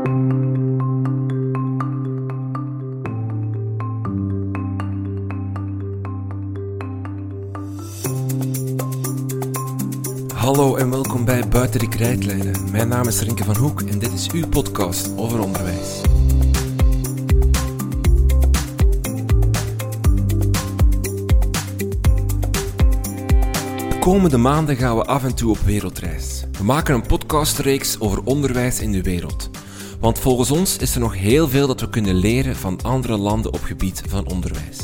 Hallo en welkom bij Buiten de Krijtlijnen. Mijn naam is Rinke van Hoek en dit is uw podcast over onderwijs. De komende maanden gaan we af en toe op wereldreis. We maken een podcastreeks over onderwijs in de wereld. Want volgens ons is er nog heel veel dat we kunnen leren van andere landen op gebied van onderwijs.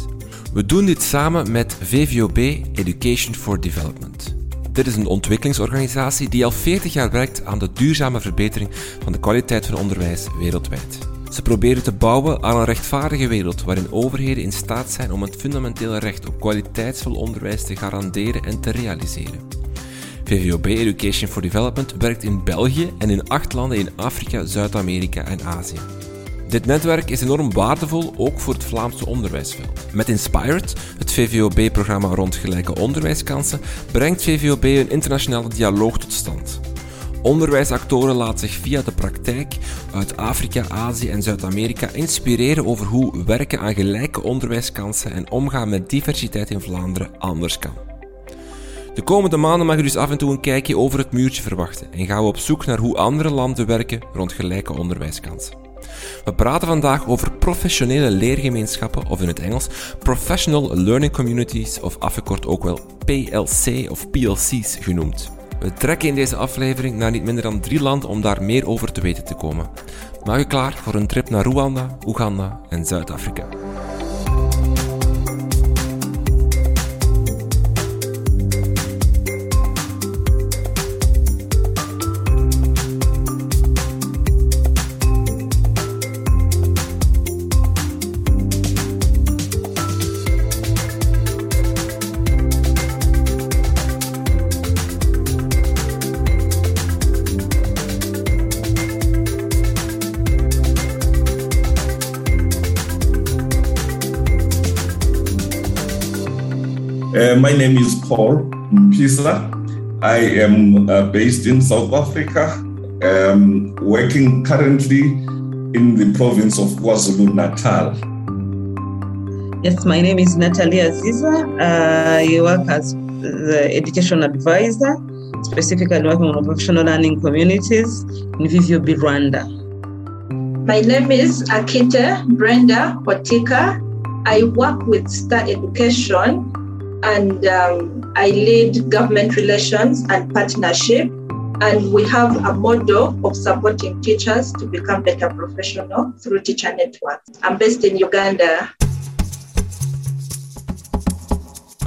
We doen dit samen met VVOB Education for Development. Dit is een ontwikkelingsorganisatie die al 40 jaar werkt aan de duurzame verbetering van de kwaliteit van onderwijs wereldwijd. Ze proberen te bouwen aan een rechtvaardige wereld waarin overheden in staat zijn om het fundamentele recht op kwaliteitsvol onderwijs te garanderen en te realiseren. VVOB Education for Development werkt in België en in acht landen in Afrika, Zuid-Amerika en Azië. Dit netwerk is enorm waardevol ook voor het Vlaamse onderwijsveld. Met Inspired, het VVOB-programma rond gelijke onderwijskansen, brengt VVOB een internationale dialoog tot stand. Onderwijsactoren laten zich via de praktijk uit Afrika, Azië en Zuid-Amerika inspireren over hoe werken aan gelijke onderwijskansen en omgaan met diversiteit in Vlaanderen anders kan. De komende maanden mag u dus af en toe een kijkje over het muurtje verwachten en gaan we op zoek naar hoe andere landen werken rond gelijke onderwijskansen. We praten vandaag over professionele leergemeenschappen, of in het Engels Professional Learning Communities, of afgekort ook wel PLC of PLC's genoemd. We trekken in deze aflevering naar niet minder dan drie landen om daar meer over te weten te komen. Maak u klaar voor een trip naar Rwanda, Oeganda en Zuid-Afrika. My name is Paul Mpisa. I am uh, based in South Africa, um, working currently in the province of KwaZulu Natal. Yes, my name is Natalia Aziza. Uh, I work as the education advisor, specifically working on professional learning communities in VVOB Rwanda. My name is Akite Brenda Watika. I work with STiR Education and um, I lead government relations and partnership. And we have a model of supporting teachers to become better professional through teacher networks. I'm based in Uganda.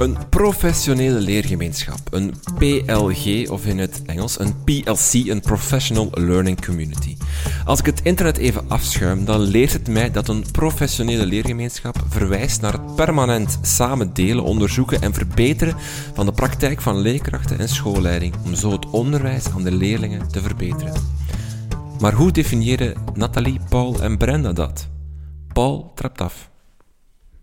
Een professionele leergemeenschap, een PLG of in het Engels een PLC, een Professional Learning Community. Als ik het internet even afschuim, dan leert het mij dat een professionele leergemeenschap verwijst naar het permanent samen delen, onderzoeken en verbeteren van de praktijk van leerkrachten en schoolleiding, om zo het onderwijs aan de leerlingen te verbeteren. Maar hoe definiëren Nathalie, Paul en Brenda dat? Paul trapt af.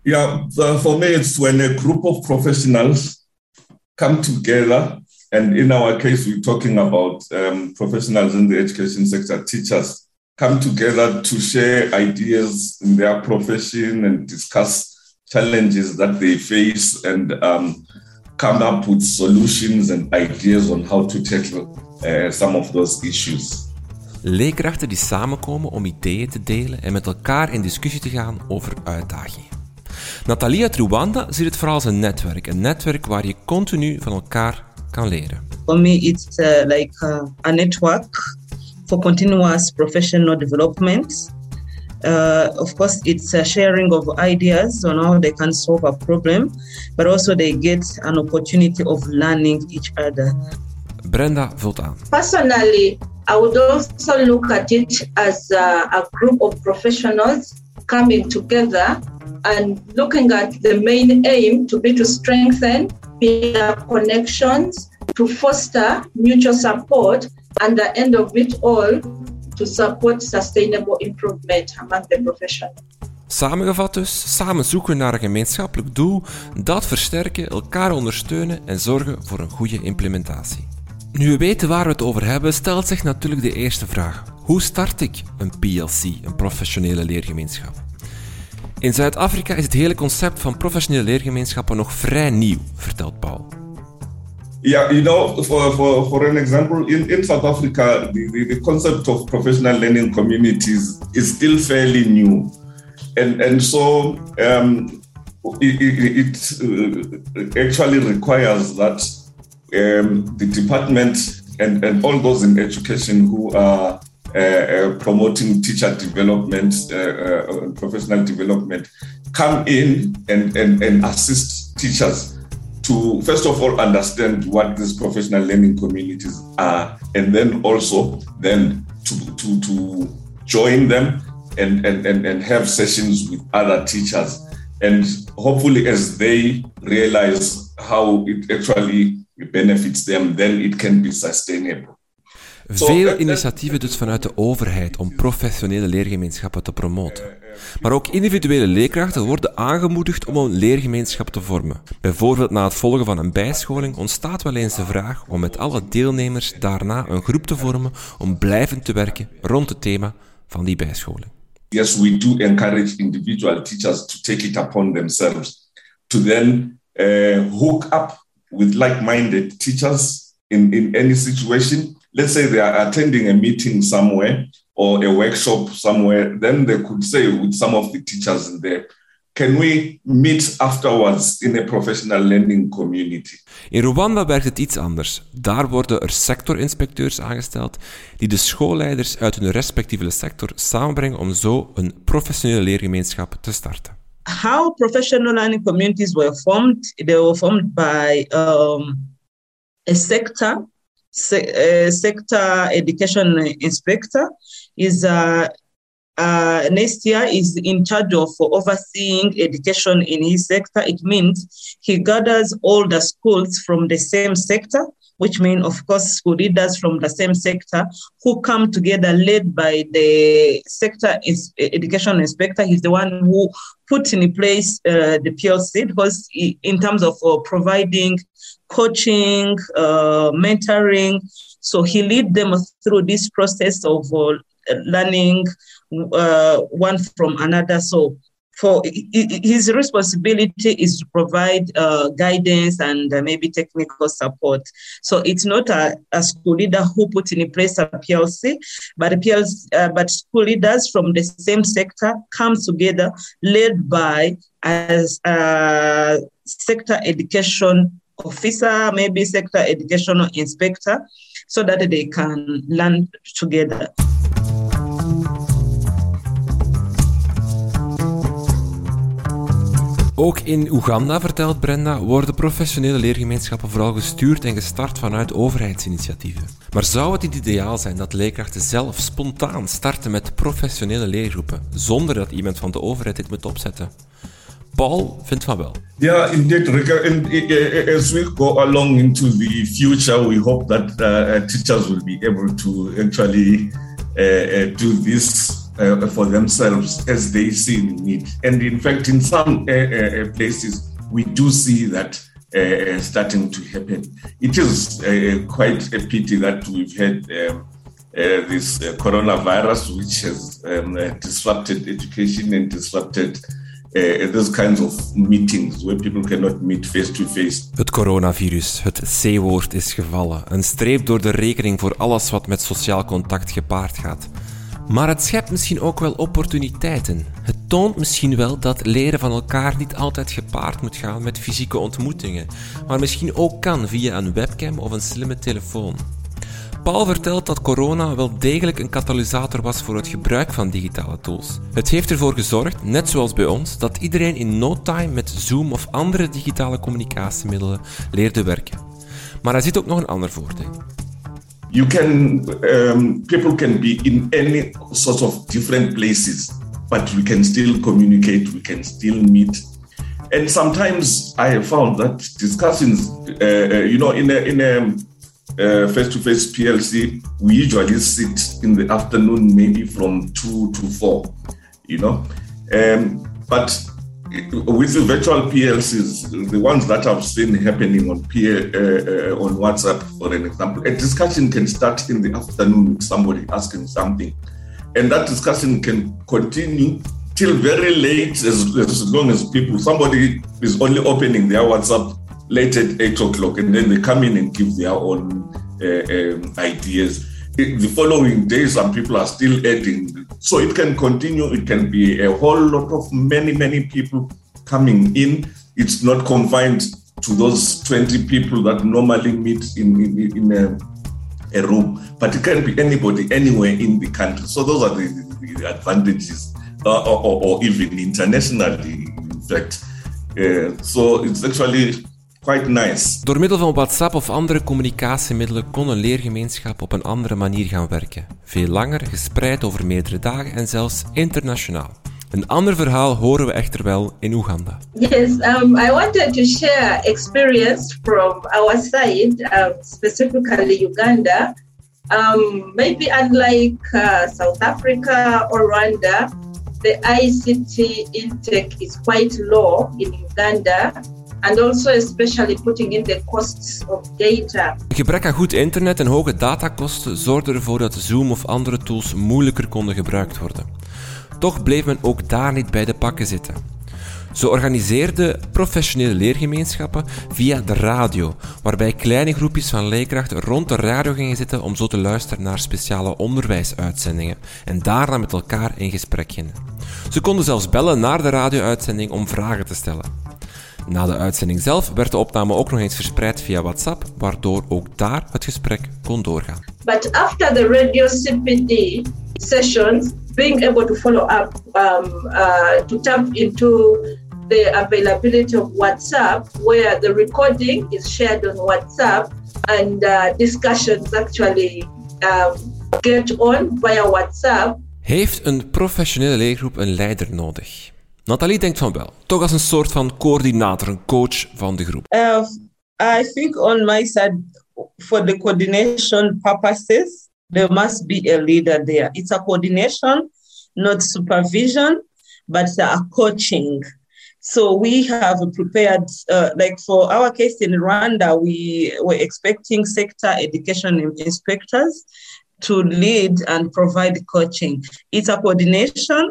Yeah, for me, it's when a group of professionals come together, and in our case, we're talking about um, professionals in the education sector, teachers, come together to share ideas in their profession and discuss challenges that they face and um, come up with solutions and ideas on how to tackle uh, some of those issues. Leerkrachten die samenkomen om ideeën te delen en met elkaar in discussie te gaan over uitdagingen. Nathalie uit Rwanda ziet het vooral als een netwerk. Een netwerk waar je continu van elkaar kan leren. For me, it's uh, like uh, a network for continuous professional development. Uh, of course, it's a sharing of ideas on how they can solve a problem, but also they get an opportunity of learning each other. Brenda vult aan. Personally, I would also look at it as a, a group of professionals coming together and looking at the main aim to be to strengthen peer connections, to foster mutual support, and the end of it all, to support sustainable improvement among the profession. Samengevat dus, samen zoeken naar een gemeenschappelijk doel, dat versterken, elkaar ondersteunen en zorgen voor een goede implementatie. Nu we weten waar we het over hebben, stelt zich natuurlijk de eerste vraag. Hoe start ik een PLC, een professionele leergemeenschap? In Zuid-Afrika is het hele concept van professionele leergemeenschappen nog vrij nieuw, vertelt Paul. Yeah, you know, for, for, for an example, in, in South Africa, the, the, concept of professional learning communities is still fairly new. And, and so um, it, it, it, actually requires that um, the department and, and all those in education who are uh, uh, Uh, uh, promoting teacher development, uh, uh, professional development, come in and, and, and assist teachers to first of all understand what these professional learning communities are, and then also then to, to, to join them and, and, and, and have sessions with other teachers. And hopefully, as they realize how it actually benefits them, then it can be sustainable. Veel initiatieven dus vanuit de overheid om professionele leergemeenschappen te promoten. Maar ook individuele leerkrachten worden aangemoedigd om een leergemeenschap te vormen. Bijvoorbeeld na het volgen van een bijscholing ontstaat wel eens de vraag om met alle deelnemers daarna een groep te vormen om blijvend te werken rond het thema van die bijscholing. Yes, we do encourage individual teachers to take it upon themselves to then uh, hook up with like-minded teachers in, in any situation let's say they are attending a meeting somewhere or a workshop somewhere, then they could say with some of the teachers in there, can we meet afterwards in a professional learning community? In Rwanda werkt het iets anders. Daar worden er sectorinspecteurs aangesteld die de schoolleiders uit hun respectieve sector samenbrengen om zo een professionele leergemeenschap te starten. How professional learning communities were formed, they were formed by um, a sector se- uh, sector education inspector is uh, uh, Nestia is in charge of overseeing education in his sector. It means he gathers all the schools from the same sector, which means, of course, school leaders from the same sector who come together, led by the sector is, education inspector. He's the one who put in place uh, the PLC because, in terms of uh, providing coaching, uh, mentoring. So he lead them through this process of uh, learning uh, one from another. So for his responsibility is to provide uh, guidance and uh, maybe technical support. So it's not a, a, school leader who put in place a PLC, but a PLC, uh, but school leaders from the same sector come together, led by as a sector education officer, maybe sector educational inspector, so that they can learn together. Ook in Oeganda, vertelt Brenda, worden professionele leergemeenschappen vooral gestuurd en gestart vanuit overheidsinitiatieven. Maar zou het niet ideaal zijn dat leerkrachten zelf spontaan starten met professionele leergroepen, zonder dat iemand van de overheid dit moet opzetten? Paul vindt van wel. Yeah, indeed. As we go along into the future, we hope that uh, teachers will be able to actually uh, uh do this uh, for themselves as they see need. And in fact, in some uh, uh places, we do see that uh, starting to happen. It is quite a pity that we've had um, this coronavirus, which has um, disrupted education and disrupted uh, those kinds of meetings where people cannot meet face to face. Het coronavirus, het C-woord is gevallen. Een streep door de rekening voor alles wat met sociaal contact gepaard gaat. Maar het schept misschien ook wel opportuniteiten. Het toont misschien wel dat leren van elkaar niet altijd gepaard moet gaan met fysieke ontmoetingen, maar misschien ook kan via een webcam of een slimme telefoon. Paul vertelt dat corona wel degelijk een katalysator was voor het gebruik van digitale tools. Het heeft ervoor gezorgd, net zoals bij ons, dat iedereen in no time met Zoom of andere digitale communicatiemiddelen leerde werken. Maar er zit ook nog een ander voordeel. You can, um, people can be in any sort of different places, but we can still communicate, we can still meet. And sometimes I have found that discussions, uh, uh you know, in a, in a face to face PLC, we usually sit in the afternoon, maybe from two to four, you know. Um, but with the virtual PLCs, the ones that I've seen happening on P, uh, uh, on WhatsApp, for an example, a discussion can start in the afternoon with somebody asking something, and that discussion can continue till very late, as, as long as people somebody is only opening their WhatsApp late at eight o'clock, and then they come in and give their own uh, um, ideas the following day, some people are still adding. So it can continue. It can be a whole lot of many, many people coming in. It's not confined to those 20 people that normally meet in, in, in a, a, room, but it can be anybody anywhere in the country. So those are the, the advantages, uh, or, or, even internationally, in fact. Uh, so it's actually quite nice. Door middel van WhatsApp of andere communicatiemiddelen kon een leergemeenschap op een andere manier gaan werken. Veel langer, gespreid over meerdere dagen en zelfs internationaal. Een ander verhaal horen we echter wel in Oeganda. Yes, um, I wanted to share experience from our side, um, specifically Uganda. Um, maybe unlike uh, South Africa or Rwanda, the ICT intake is quite low in Uganda. And also especially putting in the data. gebrek aan goed internet en hoge datakosten zorgde ervoor dat Zoom of andere tools moeilijker konden gebruikt worden. Toch bleef men ook daar niet bij de pakken zitten. Zo organiseerden professionele leergemeenschappen via de radio, waarbij kleine groepjes van leerkrachten rond de radio gingen zitten om zo te luisteren naar speciale onderwijsuitzendingen en daarna met elkaar in gesprek gingen. Ze konden zelfs bellen naar de radio-uitzending om vragen te stellen. Na de uitzending zelf werd de opname ook nog eens verspreid via WhatsApp, waardoor ook daar het gesprek kon doorgaan. But after the radio CPD sessions, being able to follow up um, uh, to tap into the availability of WhatsApp, where the recording is shared on WhatsApp and uh, discussions actually um, get on via WhatsApp. Heeft een professionele leergroep een leider nodig? Nathalie denkt van wel. Toch als een soort van coördinator, een coach van de groep. Uh, I think on my side, for the coordination purposes, there must be a leader there. It's a coordination, not supervision, but a coaching. So we have prepared, uh, like for our case in Rwanda, we were expecting sector education inspectors to lead and provide coaching. It's a coordination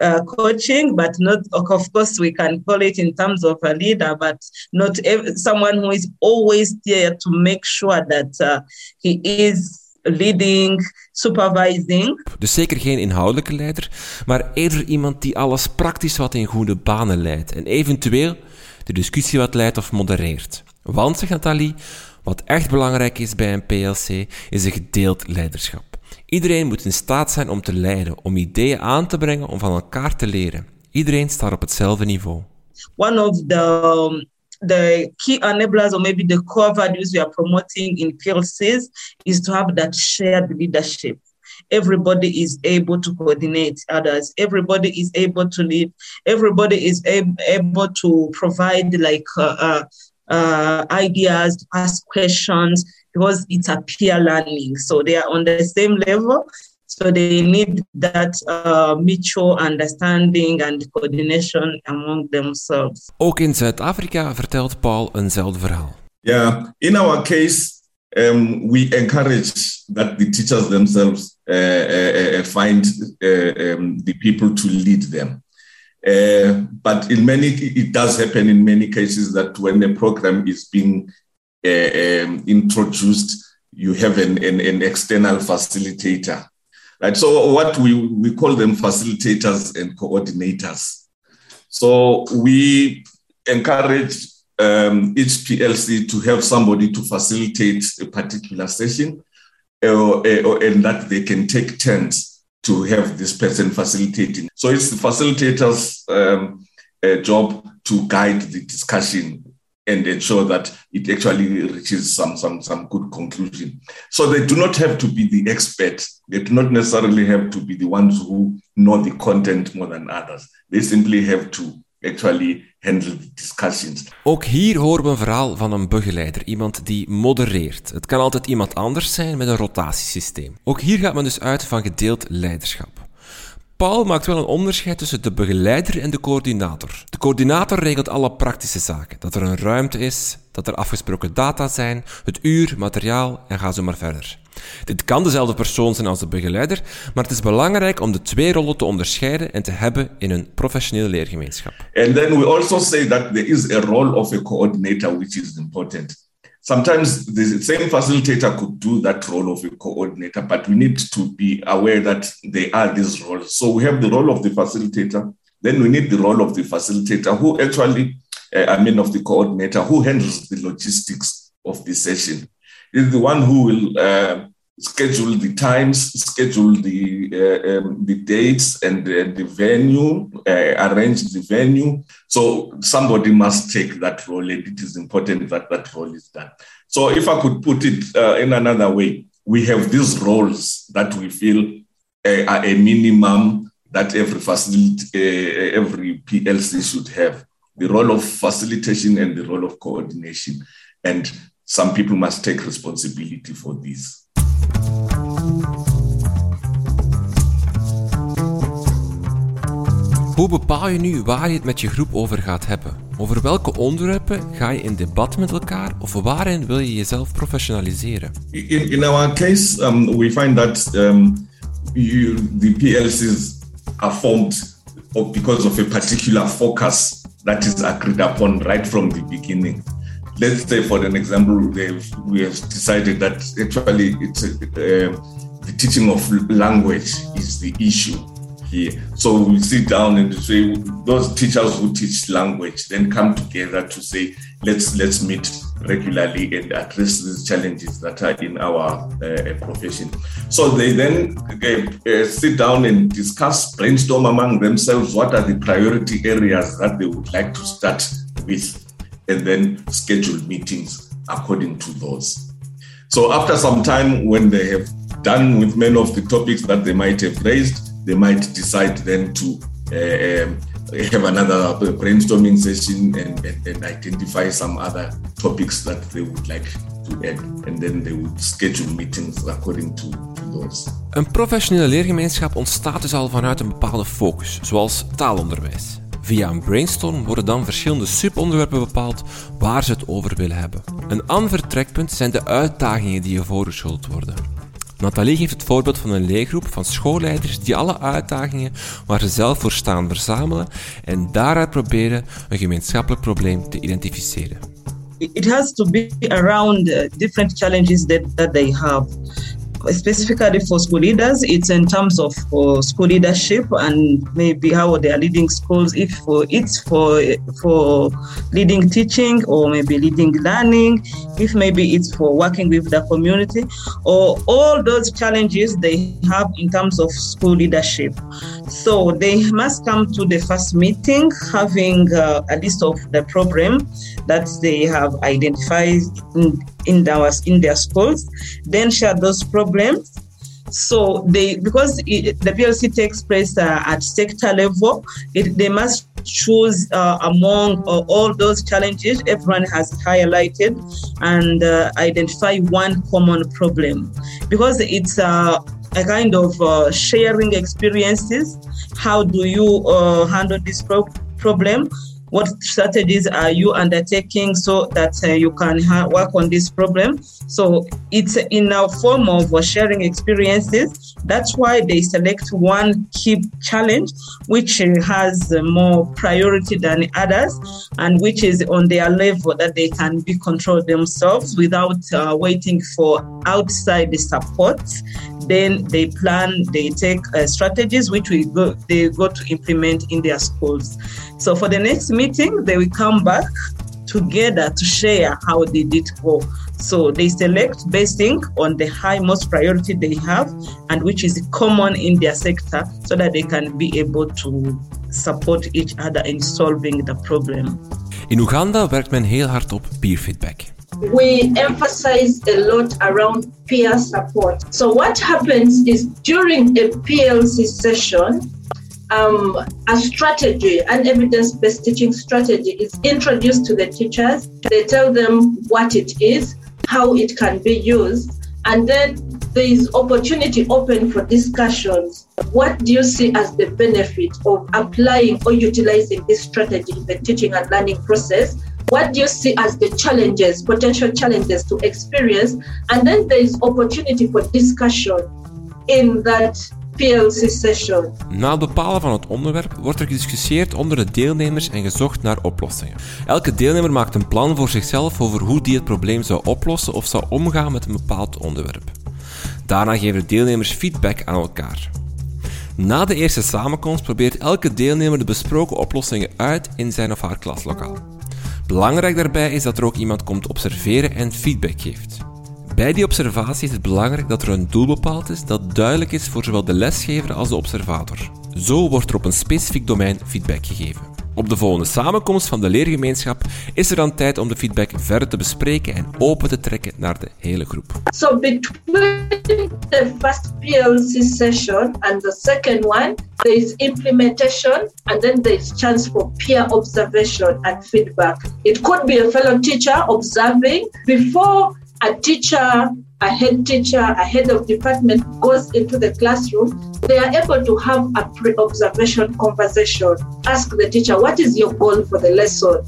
uh, coaching, but not, of course, we can call it in terms of a leader, but not someone who is always there to make sure that uh, he is leading, supervising. Dus zeker geen inhoudelijke leider, maar eerder iemand die alles praktisch wat in goede banen leidt en eventueel de discussie wat leidt of modereert. Want, zegt Nathalie, wat echt belangrijk is bij een PLC, is een gedeeld leiderschap. Iedereen moet in staat zijn om te leiden, om ideeën aan te brengen, om van elkaar te leren. Iedereen staat op hetzelfde niveau. One of the um, the key enablers or maybe the core values we are promoting in PLCs is to have that shared leadership. Everybody is able to coordinate others. Everybody is able to lead. Everybody is able to provide like uh, uh, uh, ideas, ask questions, because it's a peer learning. So they are on the same level. So they need that uh, mutual understanding and coordination among themselves. Ook in Zuid-Afrika vertelt Paul eenzelfde verhaal. Yeah, in our case, um, we encourage that the teachers themselves uh, uh, uh find uh, um, the people to lead them. Uh, but in many, it does happen in many cases that when a program is being um, introduced, you have an, an, an, external facilitator. Right. So what we, we call them facilitators and coordinators. So we encourage um, each PLC to have somebody to facilitate a particular session uh, uh, and that they can take turns to have this person facilitating. So it's the facilitator's um, uh, job to guide the discussion and ensure that it actually reaches some, some, some good conclusion. So they do not have to be the expert. They do not necessarily have to be the ones who know the content more than others. They simply have to actually handle the discussions. Ook hier horen we een verhaal van een begeleider, iemand die modereert. Het kan altijd iemand anders zijn met een rotatiesysteem. Ook hier gaat men dus uit van gedeeld leiderschap. Paul maakt wel een onderscheid tussen de begeleider en de coördinator. De coördinator regelt alle praktische zaken. Dat er een ruimte is, dat er afgesproken data zijn, het uur, materiaal en ga zo maar verder. Dit kan dezelfde persoon zijn als de begeleider, maar het is belangrijk om de twee rollen te onderscheiden en te hebben in een professionele leergemeenschap. And then we also say that there is a role of a coordinator which is important. Sometimes the same facilitator could do that role of a coordinator, but we need to be aware that they are these roles. So we have the role of the facilitator, then we need the role of the facilitator who actually, uh, I mean, of the coordinator who handles the logistics of the session. Is the one who will uh, schedule the times, schedule the uh, um, the dates and uh, the venue, uh, arrange the venue. So somebody must take that role, and it is important that that role is done. So if I could put it uh, in another way, we have these roles that we feel uh, are a minimum that every facility, uh, every PLC should have: the role of facilitation and the role of coordination, and some people must take responsibility for this. Hoe bepaal je nu waar je het met je groep over gaat hebben? Over welke onderwerpen ga je in debat met elkaar of waarin wil je jezelf professionaliseren? In, in our case, um, we find that um, you, the PLCs are formed because of a particular focus that is agreed upon right from the beginning. Let's say, for an example, we have decided that actually it's uh, the teaching of language is the issue here. So we sit down and say those teachers who teach language then come together to say let's let's meet regularly and address these challenges that are in our uh, profession. So they then uh, sit down and discuss, brainstorm among themselves what are the priority areas that they would like to start with, and then schedule meetings according to those. So after some time, when they have done with many of the topics that they might have raised, they might decide then to uh, um, have another brainstorming session and, and, and, identify some other topics that they would like to add. And then they would schedule meetings according to, to those. Een professionele leergemeenschap ontstaat dus al vanuit een bepaalde focus, zoals taalonderwijs. Via een brainstorm worden dan verschillende subonderwerpen bepaald waar ze het over willen hebben. Een ander vertrekpunt zijn de uitdagingen die je voorgeschoteld worden. Nathalie geeft het voorbeeld van een leergroep van schoolleiders die alle uitdagingen waar ze zelf voor staan verzamelen en daaruit proberen een gemeenschappelijk probleem te identificeren. It has to be around different challenges that, that they have. Specifically for school leaders, it's in terms of uh, school leadership and maybe how they are leading schools. If for it's for for leading teaching or maybe leading learning, if maybe it's for working with the community, or all those challenges they have in terms of school leadership. So they must come to the first meeting having uh, a list of the problem that they have identified in, in, their, in their schools, then share those problems so they because it, the PLC takes place uh, at sector level, it, they must choose uh, among uh, all those challenges everyone has highlighted and uh, identify one common problem because it's uh, a kind of uh, sharing experiences. How do you handle this pro- problem? What strategies are you undertaking so that uh, you can ha- work on this problem? So it's in a form of uh, sharing experiences. That's why they select one key challenge which uh, has more priority than others and which is on their level that they can be controlled themselves without uh, waiting for outside support then they plan, they take uh, strategies which we go, they go to implement in their schools. So for the next meeting, they will come back together to share how they did go. So they select basing on the high most priority they have and which is common in their sector so that they can be able to support each other in solving the problem. In Uganda werkt men heel hard op peer feedback. we emphasize a lot around peer support. So, what happens is during a PLC session, um, a strategy, an evidence based teaching strategy, is introduced to the teachers. They tell them what it is, how it can be used, and then there is opportunity open for discussions. What do you see as the benefit of applying or utilizing this strategy in the teaching and learning process? What do you see as the challenges, potential challenges to experience? And then there is opportunity for discussion in that PLC session. Na het bepalen van het onderwerp wordt er gediscussieerd onder de deelnemers en gezocht naar oplossingen. Elke deelnemer maakt een plan voor zichzelf over hoe die het probleem zou oplossen of zou omgaan met een bepaald onderwerp. Daarna geven de deelnemers feedback aan elkaar. Na de eerste samenkomst probeert elke deelnemer de besproken oplossingen uit in zijn of haar klaslokaal. Belangrijk daarbij is dat er ook iemand komt observeren en feedback geeft. Bij die observatie is het belangrijk dat er een doel bepaald is dat duidelijk is voor zowel de lesgever als de observator. Zo wordt er op een specifiek domein feedback gegeven. Op de volgende samenkomst van de leergemeenschap is er dan tijd om de feedback verder te bespreken en open te trekken naar de hele groep. So between the first PLC session and the second one, there is implementation and then there is chance for peer observation and feedback. It could be a fellow teacher observing before a teacher, a head teacher, a head of department goes into the classroom, they are able to have a pre observation conversation. Ask the teacher, what is your goal for the lesson?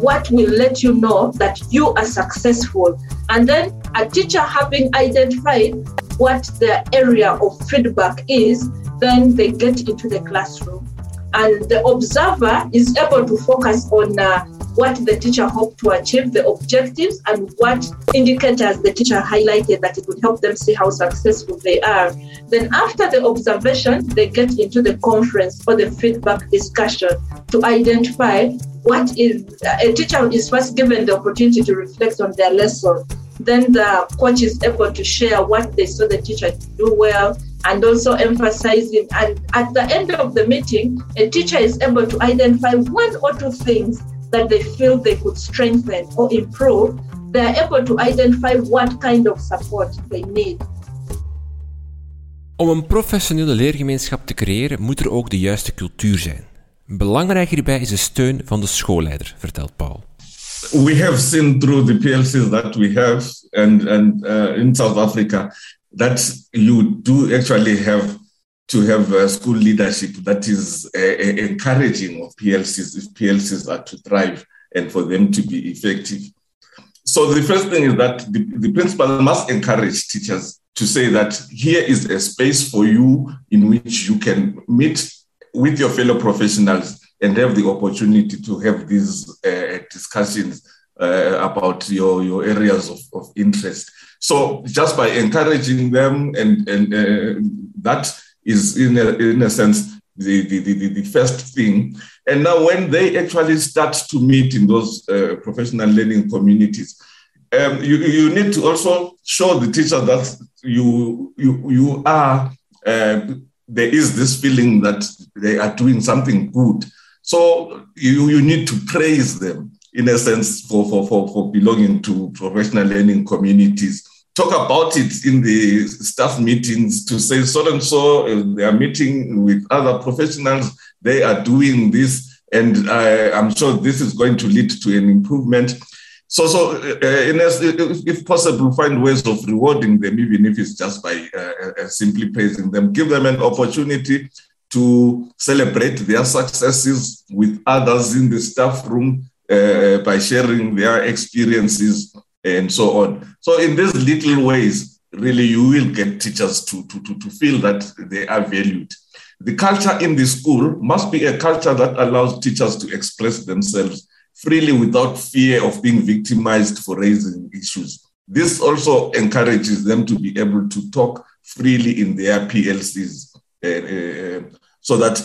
What will let you know that you are successful? And then a teacher having identified what their area of feedback is, then they get into the classroom. And the observer is able to focus on uh, what the teacher hoped to achieve, the objectives, and what indicators the teacher highlighted that it would help them see how successful they are. Then, after the observation, they get into the conference or the feedback discussion to identify what is a teacher is first given the opportunity to reflect on their lesson. Then the coach is able to share what they saw the teacher do well and also emphasizing. And at the end of the meeting, a teacher is able to identify one or two things that they feel they could strengthen or improve, they are able to identify what kind of support they need. Om een professionele leergemeenschap te creëren moet er ook de juiste cultuur zijn. Belangrijk hierbij is de steun van de schoolleider, vertelt Paul. We have seen through the PLCs that we have and, and uh, in South Africa that you do actually have to have a school leadership that is uh, encouraging of PLCs if PLCs are to thrive and for them to be effective. So the first thing is that the, the principal must encourage teachers to say that here is a space for you in which you can meet with your fellow professionals and have the opportunity to have these uh, discussions uh, about your, your areas of, of interest. So just by encouraging them and, and uh, that is in a, in a sense the, the, the, the, first thing. And now when they actually start to meet in those uh, professional learning communities, um, you, you need to also show the teacher that you, you, you are, uh, there is this feeling that they are doing something good. So you, you need to praise them in a sense for, for, for, for belonging to professional learning communities talk about it in the staff meetings to say so and so they are meeting with other professionals they are doing this and I, am sure this is going to lead to an improvement. So so uh, in a, if possible find ways of rewarding them even if it's just by uh, uh, simply praising them. Give them an opportunity to celebrate their successes with others in the staff room uh, by sharing their experiences and so on. So in these little ways, really you will get teachers to, to, to, to feel that they are valued. The culture in the school must be a culture that allows teachers to express themselves freely without fear of being victimized for raising issues. This also encourages them to be able to talk freely in their PLCs uh, uh, so that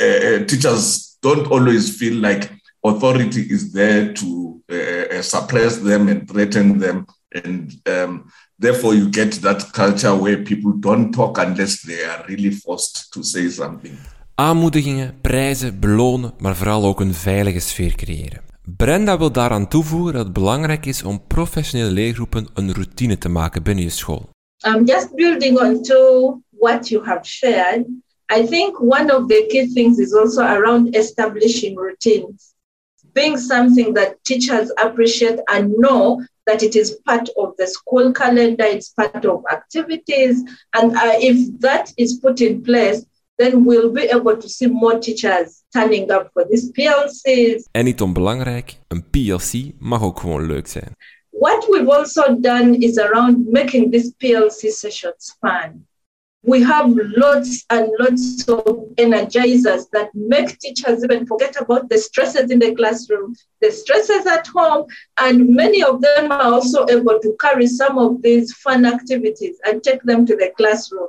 uh, teachers don't always feel like authority is there to uh, uh, suppress them and threaten them. And um, therefore, you get that culture where people don't talk unless they are really forced to say something. Aanmoedigingen, prijzen, belonen, maar vooral ook een veilige sfeer creëren. Brenda wil daaraan toevoegen dat het belangrijk is om professionele leergroepen een routine te maken binnen je school. Um, just building on to what you have shared, I think one of the key things is also around establishing routines. Being something that teachers appreciate and know that it is part of the school calendar, it's part of activities. And uh, if that is put in place, then we'll be able to see more teachers turning up for these PLCs. En niet onbelangrijk, een PLC mag ook gewoon leuk zijn. What we've also done is around making these PLC sessions fun. We have lots and lots of energizers that make teachers even forget about the stresses in the classroom, the stresses at home, and many of them are also able to carry some of these fun activities and take them to the classroom.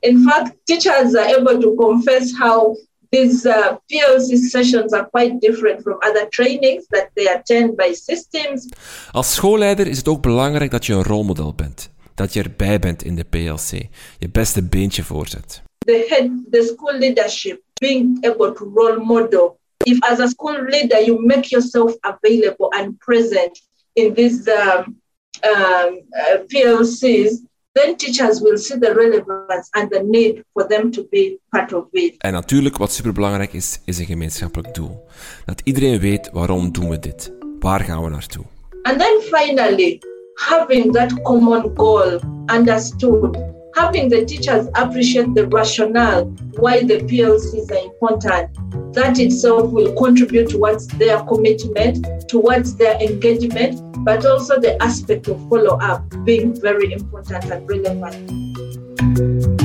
In fact, teachers are able to confess how these uh, PLC sessions are quite different from other trainings that they attend by systems. Als schoolleider is het ook belangrijk dat je een rolmodel bent. Dat je erbij bent in de PLC. Je beste beentje voorzet. The head, the school leadership, being able to role model. If as a school leader you make yourself available and present in these um, um, uh, PLCs, then teachers will see the relevance and the need for them to be part of it. En natuurlijk, wat superbelangrijk is, is een gemeenschappelijk doel. Dat iedereen weet waarom doen we dit. Waar gaan we naartoe? And then finally, having that common goal understood, having the teachers appreciate the rationale why the PLCs are important, that itself will contribute towards their commitment, towards their engagement, but also the aspect of follow up being very important and relevant.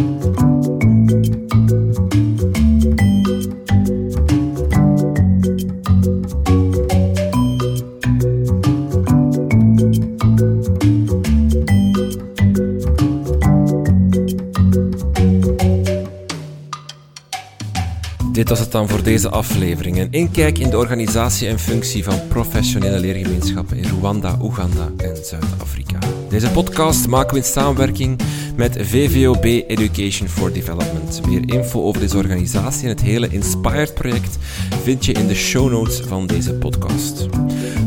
Dit was het dan voor deze aflevering. Een inkijk in de organisatie en functie van professionele leergemeenschappen in Rwanda, Oeganda en Zuid-Afrika. Deze podcast maken we in samenwerking met VVOB Education for Development. Meer info over deze organisatie en het hele Inspired-project vind je in de show notes van deze podcast.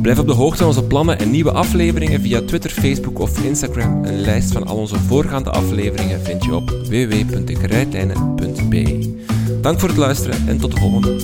Blijf op de hoogte van onze plannen en nieuwe afleveringen via Twitter, Facebook of Instagram. Een lijst van al onze voorgaande afleveringen vind je op www.ikrijtlijnen.be. Dank voor het luisteren en tot de volgende.